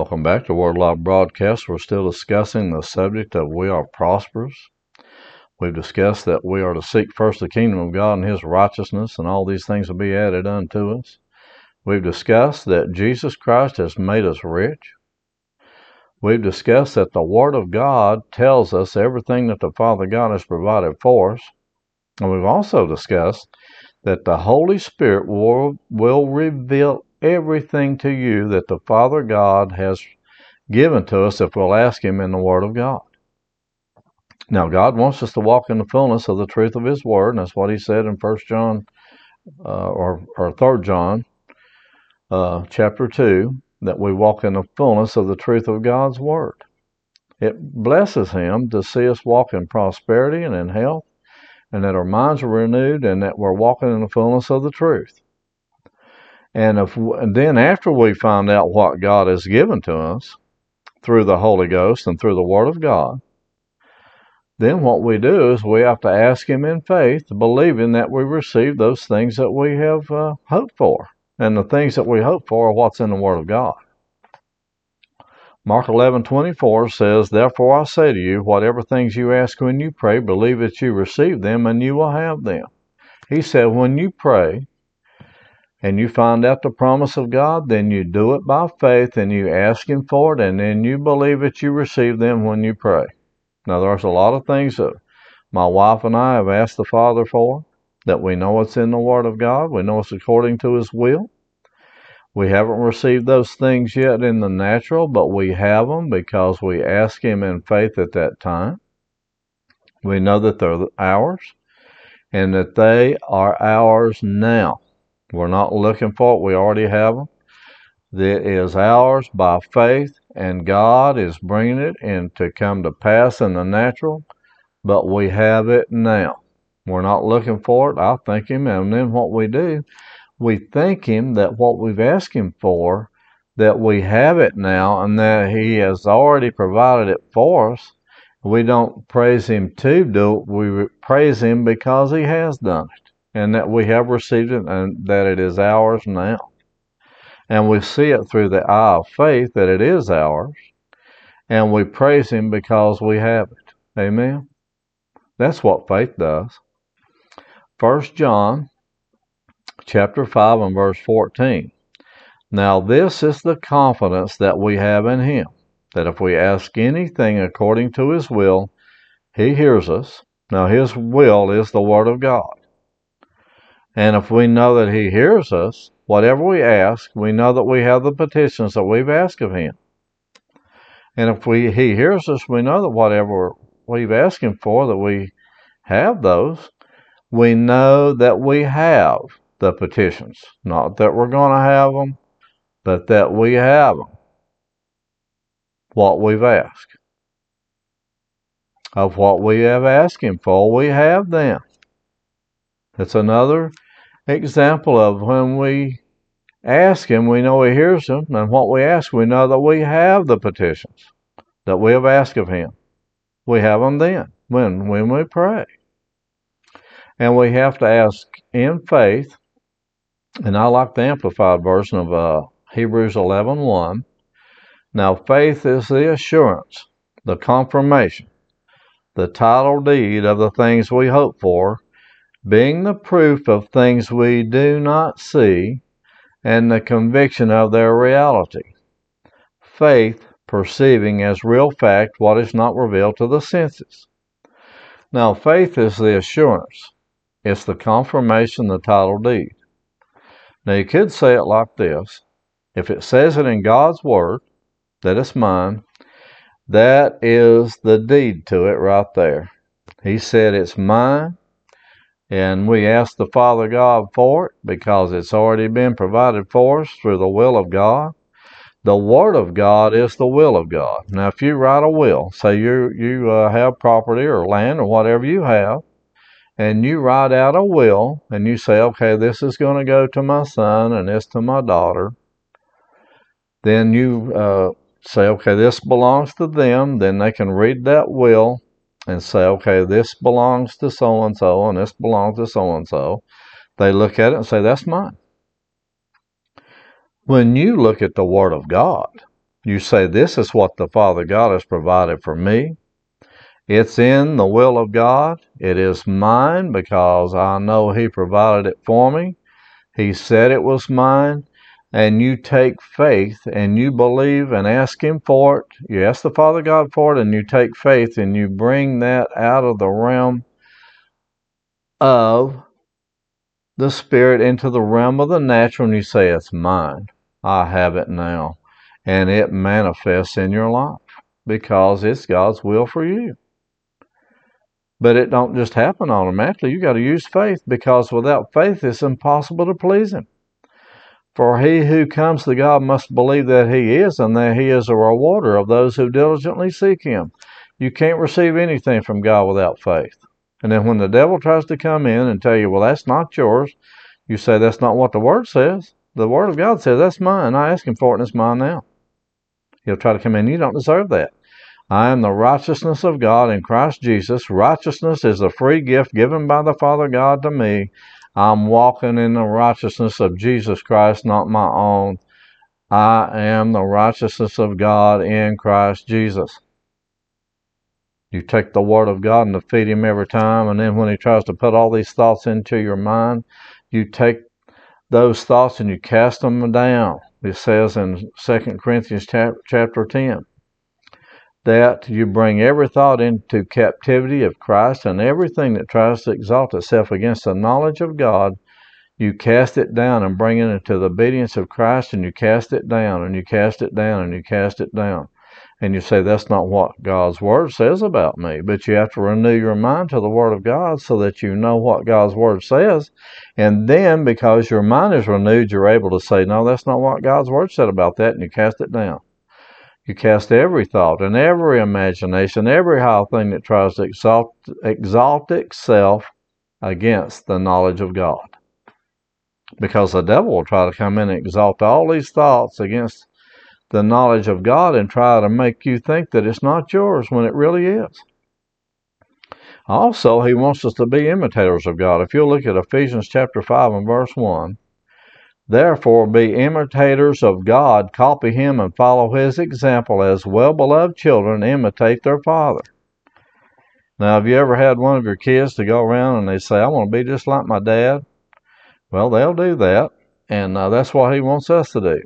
Welcome back to Word Alive Broadcast. We're still discussing the subject of we are prosperous. We've discussed that we are to seek first the kingdom of God and His righteousness, and all these things will be added unto us. We've discussed that Jesus Christ has made us rich. We've discussed that the Word of God tells us everything that the Father God has provided for us. And we've also discussed that the Holy Spirit will, will reveal everything to you that the Father God has given to us if we'll ask Him in the Word of God. Now, God wants us to walk in the fullness of the truth of His Word, and that's what He said in First John uh, or or Third John, uh, chapter two, that we walk in the fullness of the truth of God's Word. It blesses Him to see us walk in prosperity and in health, and that our minds are renewed, and that we're walking in the fullness of the truth. And if and then after we find out what God has given to us through the Holy Ghost and through the Word of God, then what we do is we have to ask Him in faith, believing that we receive those things that we have uh, hoped for. And the things that we hope for are what's in the Word of God. Mark 11:24 says, "Therefore I say to you, whatever things you ask when you pray, believe that you receive them, and you will have them." He said, when you pray, and you find out the promise of God, then you do it by faith and you ask Him for it, and then you believe that you receive them when you pray. Now, there's a lot of things that my wife and I have asked the Father for that we know it's in the Word of God, we know it's according to His will. We haven't received those things yet in the natural, but we have them because we ask Him in faith at that time. We know that they're ours and that they are ours now. We're not looking for it. We already have them. That is ours by faith, and God is bringing it in to come to pass in the natural, but we have it now. We're not looking for it. I thank Him, and then what we do, we thank Him that what we've asked Him for, that we have it now, and that He has already provided it for us. We don't praise Him to do it. We praise Him because He has done it and that we have received it and that it is ours now. And we see it through the eye of faith that it is ours, and we praise Him because we have it. Amen? That's what faith does. First John chapter 5 and verse 14. Now this is the confidence that we have in Him, that if we ask anything according to His will, He hears us. Now His will is the Word of God. And if we know that He hears us, whatever we ask, we know that we have the petitions that we've asked of Him. And if we He hears us, we know that whatever we've asked Him for, that we have those. We know that we have the petitions. Not that we're going to have them, but that we have them. What we've asked. Of what we have asked Him for, we have them. It's another example of when we ask Him, we know He hears them, and what we ask, we know that we have the petitions that we have asked of Him. We have them then, when, when we pray. And we have to ask in faith, and I like the Amplified version of uh, Hebrews 11.1. 1. Now faith is the assurance, the confirmation, the title deed of the things we hope for, being the proof of things we do not see and the conviction of their reality. Faith perceiving as real fact what is not revealed to the senses. Now, faith is the assurance, it's the confirmation, the title deed. Now, you could say it like this if it says it in God's Word that it's mine, that is the deed to it right there. He said it's mine and we ask the Father God for it because it's already been provided for us through the will of God. The Word of God is the will of God. Now, if you write a will, say you you uh, have property or land or whatever you have, and you write out a will and you say, okay, this is going to go to my son and this to my daughter, then you uh, say, okay, this belongs to them. Then they can read that will and say, okay, this belongs to so and so and this belongs to so and so. They look at it and say, that's mine. When you look at the Word of God, you say, This is what the Father God has provided for me. It's in the will of God. It is mine because I know He provided it for me. He said it was mine. And you take faith and you believe and ask Him for it. You ask the Father God for it and you take faith and you bring that out of the realm of the Spirit into the realm of the natural and you say, It's mine. I have it now. And it manifests in your life because it's God's will for you. But it don't just happen automatically. You got to use faith because without faith it's impossible to please him. For he who comes to God must believe that he is and that he is a rewarder of those who diligently seek him. You can't receive anything from God without faith. And then when the devil tries to come in and tell you, well, that's not yours, you say, that's not what the word says. The Word of God says, That's mine. I asked Him for it, and it's mine now. He'll try to come in. You don't deserve that. I am the righteousness of God in Christ Jesus. Righteousness is a free gift given by the Father God to me. I'm walking in the righteousness of Jesus Christ, not my own. I am the righteousness of God in Christ Jesus. You take the Word of God and defeat Him every time, and then when He tries to put all these thoughts into your mind, you take those thoughts and you cast them down. It says in 2 Corinthians chapter 10 that you bring every thought into captivity of Christ and everything that tries to exalt itself against the knowledge of God, you cast it down and bring it into the obedience of Christ and you cast it down and you cast it down and you cast it down and you say that's not what God's word says about me, but you have to renew your mind to the word of God so that you know what God's word says. And then because your mind is renewed, you're able to say, no, that's not what God's word said about that, and you cast it down. You cast every thought and every imagination, every high thing that tries to exalt, exalt itself against the knowledge of God. Because the devil will try to come in and exalt all these thoughts against the knowledge of God and try to make you think that it's not yours when it really is. Also, he wants us to be imitators of God. If you'll look at Ephesians chapter 5 and verse 1, Therefore, be imitators of God, copy him and follow his example as well beloved children imitate their father. Now, have you ever had one of your kids to go around and they say, I want to be just like my dad? Well, they'll do that, and uh, that's what he wants us to do.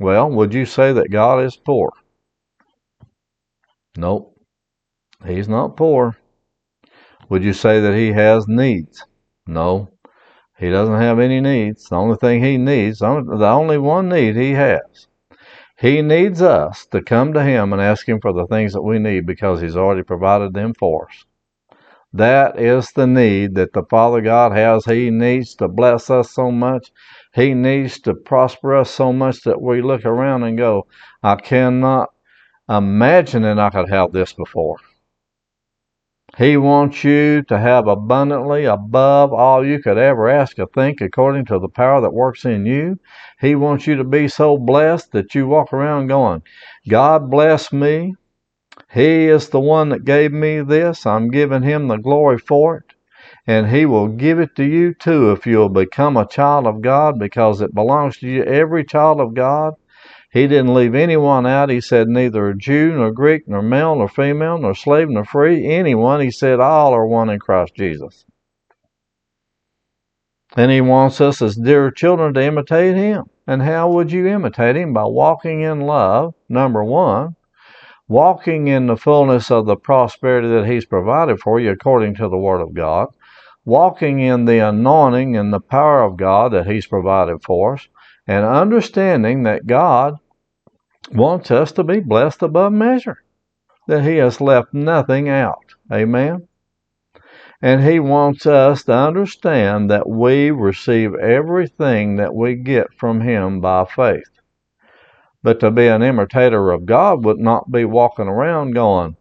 Well, would you say that God is poor? Nope. He's not poor. Would you say that he has needs? No. He doesn't have any needs. The only thing he needs, the only one need he has, he needs us to come to him and ask him for the things that we need because he's already provided them for us. That is the need that the Father God has. He needs to bless us so much he needs to prosper us so much that we look around and go, I cannot imagine that I could have this before. He wants you to have abundantly above all you could ever ask or think according to the power that works in you. He wants you to be so blessed that you walk around going, God bless me. He is the one that gave me this. I'm giving him the glory for it and he will give it to you too if you'll become a child of God because it belongs to you. Every child of God. He didn't leave anyone out. He said neither Jew nor Greek nor male nor female nor slave nor free. Anyone. He said all are one in Christ Jesus. And he wants us as dear children to imitate him. And how would you imitate him? By walking in love, number one, walking in the fullness of the prosperity that he's provided for you according to the word of God, walking in the anointing and the power of God that He's provided for us, and understanding that God wants us to be blessed above measure, that He has left nothing out. Amen. And He wants us to understand that we receive everything that we get from Him by faith. But to be an imitator of God would not be walking around going,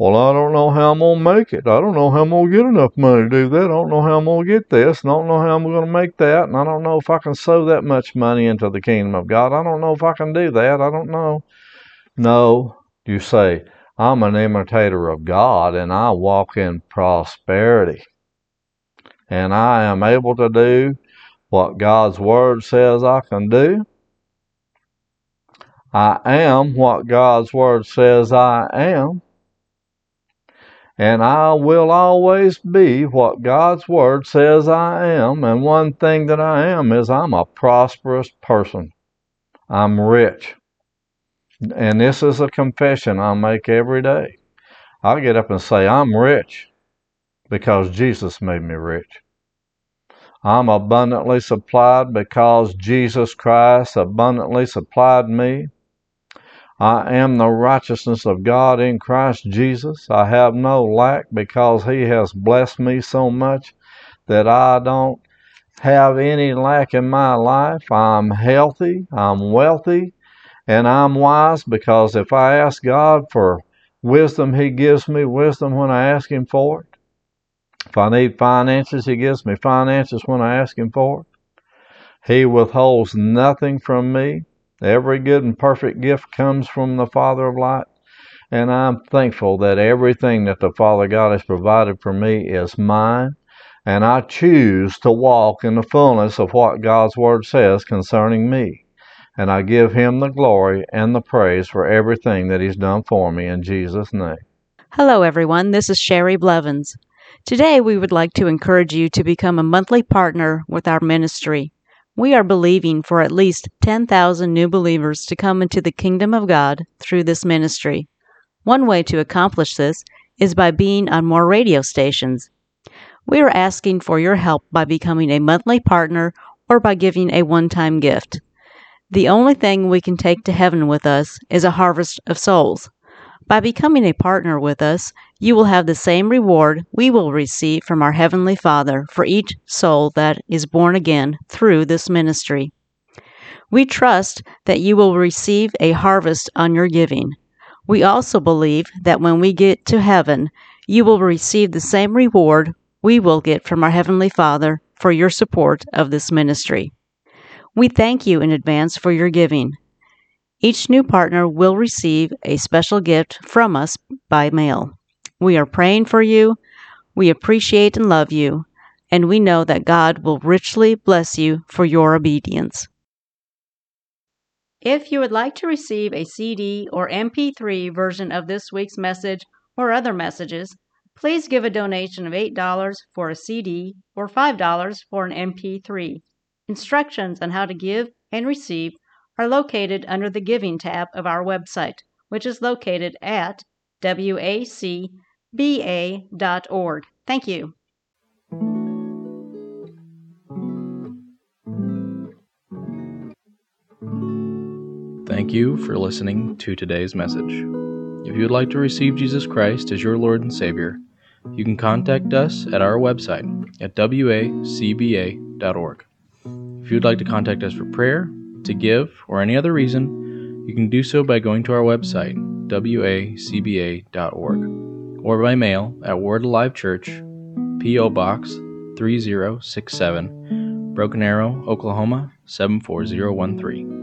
well, I don't know how I'm going to make it. I don't know how I'm going to get enough money to do that. I don't know how I'm going to get this. And I don't know how I'm going to make that. And I don't know if I can sow that much money into the kingdom of God. I don't know if I can do that. I don't know. No, you say, I'm an imitator of God and I walk in prosperity. And I am able to do what God's Word says I can do. I am what God's Word says I am. And I will always be what God's Word says I am. And one thing that I am is I'm a prosperous person. I'm rich. And this is a confession I make every day. I get up and say, I'm rich because Jesus made me rich. I'm abundantly supplied because Jesus Christ abundantly supplied me. I am the righteousness of God in Christ Jesus. I have no lack because He has blessed me so much that I don't have any lack in my life. I'm healthy, I'm wealthy, and I'm wise because if I ask God for wisdom, He gives me wisdom when I ask Him for it. If I need finances, He gives me finances when I ask Him for it. He withholds nothing from me. Every good and perfect gift comes from the Father of light. And I'm thankful that everything that the Father God has provided for me is mine. And I choose to walk in the fullness of what God's Word says concerning me. And I give Him the glory and the praise for everything that He's done for me in Jesus' name. Hello, everyone. This is Sherry Blevins. Today, we would like to encourage you to become a monthly partner with our ministry. We are believing for at least 10,000 new believers to come into the kingdom of God through this ministry. One way to accomplish this is by being on more radio stations. We are asking for your help by becoming a monthly partner or by giving a one time gift. The only thing we can take to heaven with us is a harvest of souls. By becoming a partner with us, you will have the same reward we will receive from our Heavenly Father for each soul that is born again through this ministry. We trust that you will receive a harvest on your giving. We also believe that when we get to heaven, you will receive the same reward we will get from our Heavenly Father for your support of this ministry. We thank you in advance for your giving. Each new partner will receive a special gift from us by mail. We are praying for you. We appreciate and love you, and we know that God will richly bless you for your obedience. If you would like to receive a CD or MP3 version of this week's message or other messages, please give a donation of $8 for a CD or $5 for an MP3. Instructions on how to give and receive are located under the Giving tab of our website, which is located at wacba.org. Thank you. Thank you for listening to today's message. If you would like to receive Jesus Christ as your Lord and Savior, you can contact us at our website at wacba.org. If you would like to contact us for prayer, to give, or any other reason, you can do so by going to our website, wacba.org, or by mail at Word Alive Church, P.O. Box 3067, Broken Arrow, Oklahoma 74013.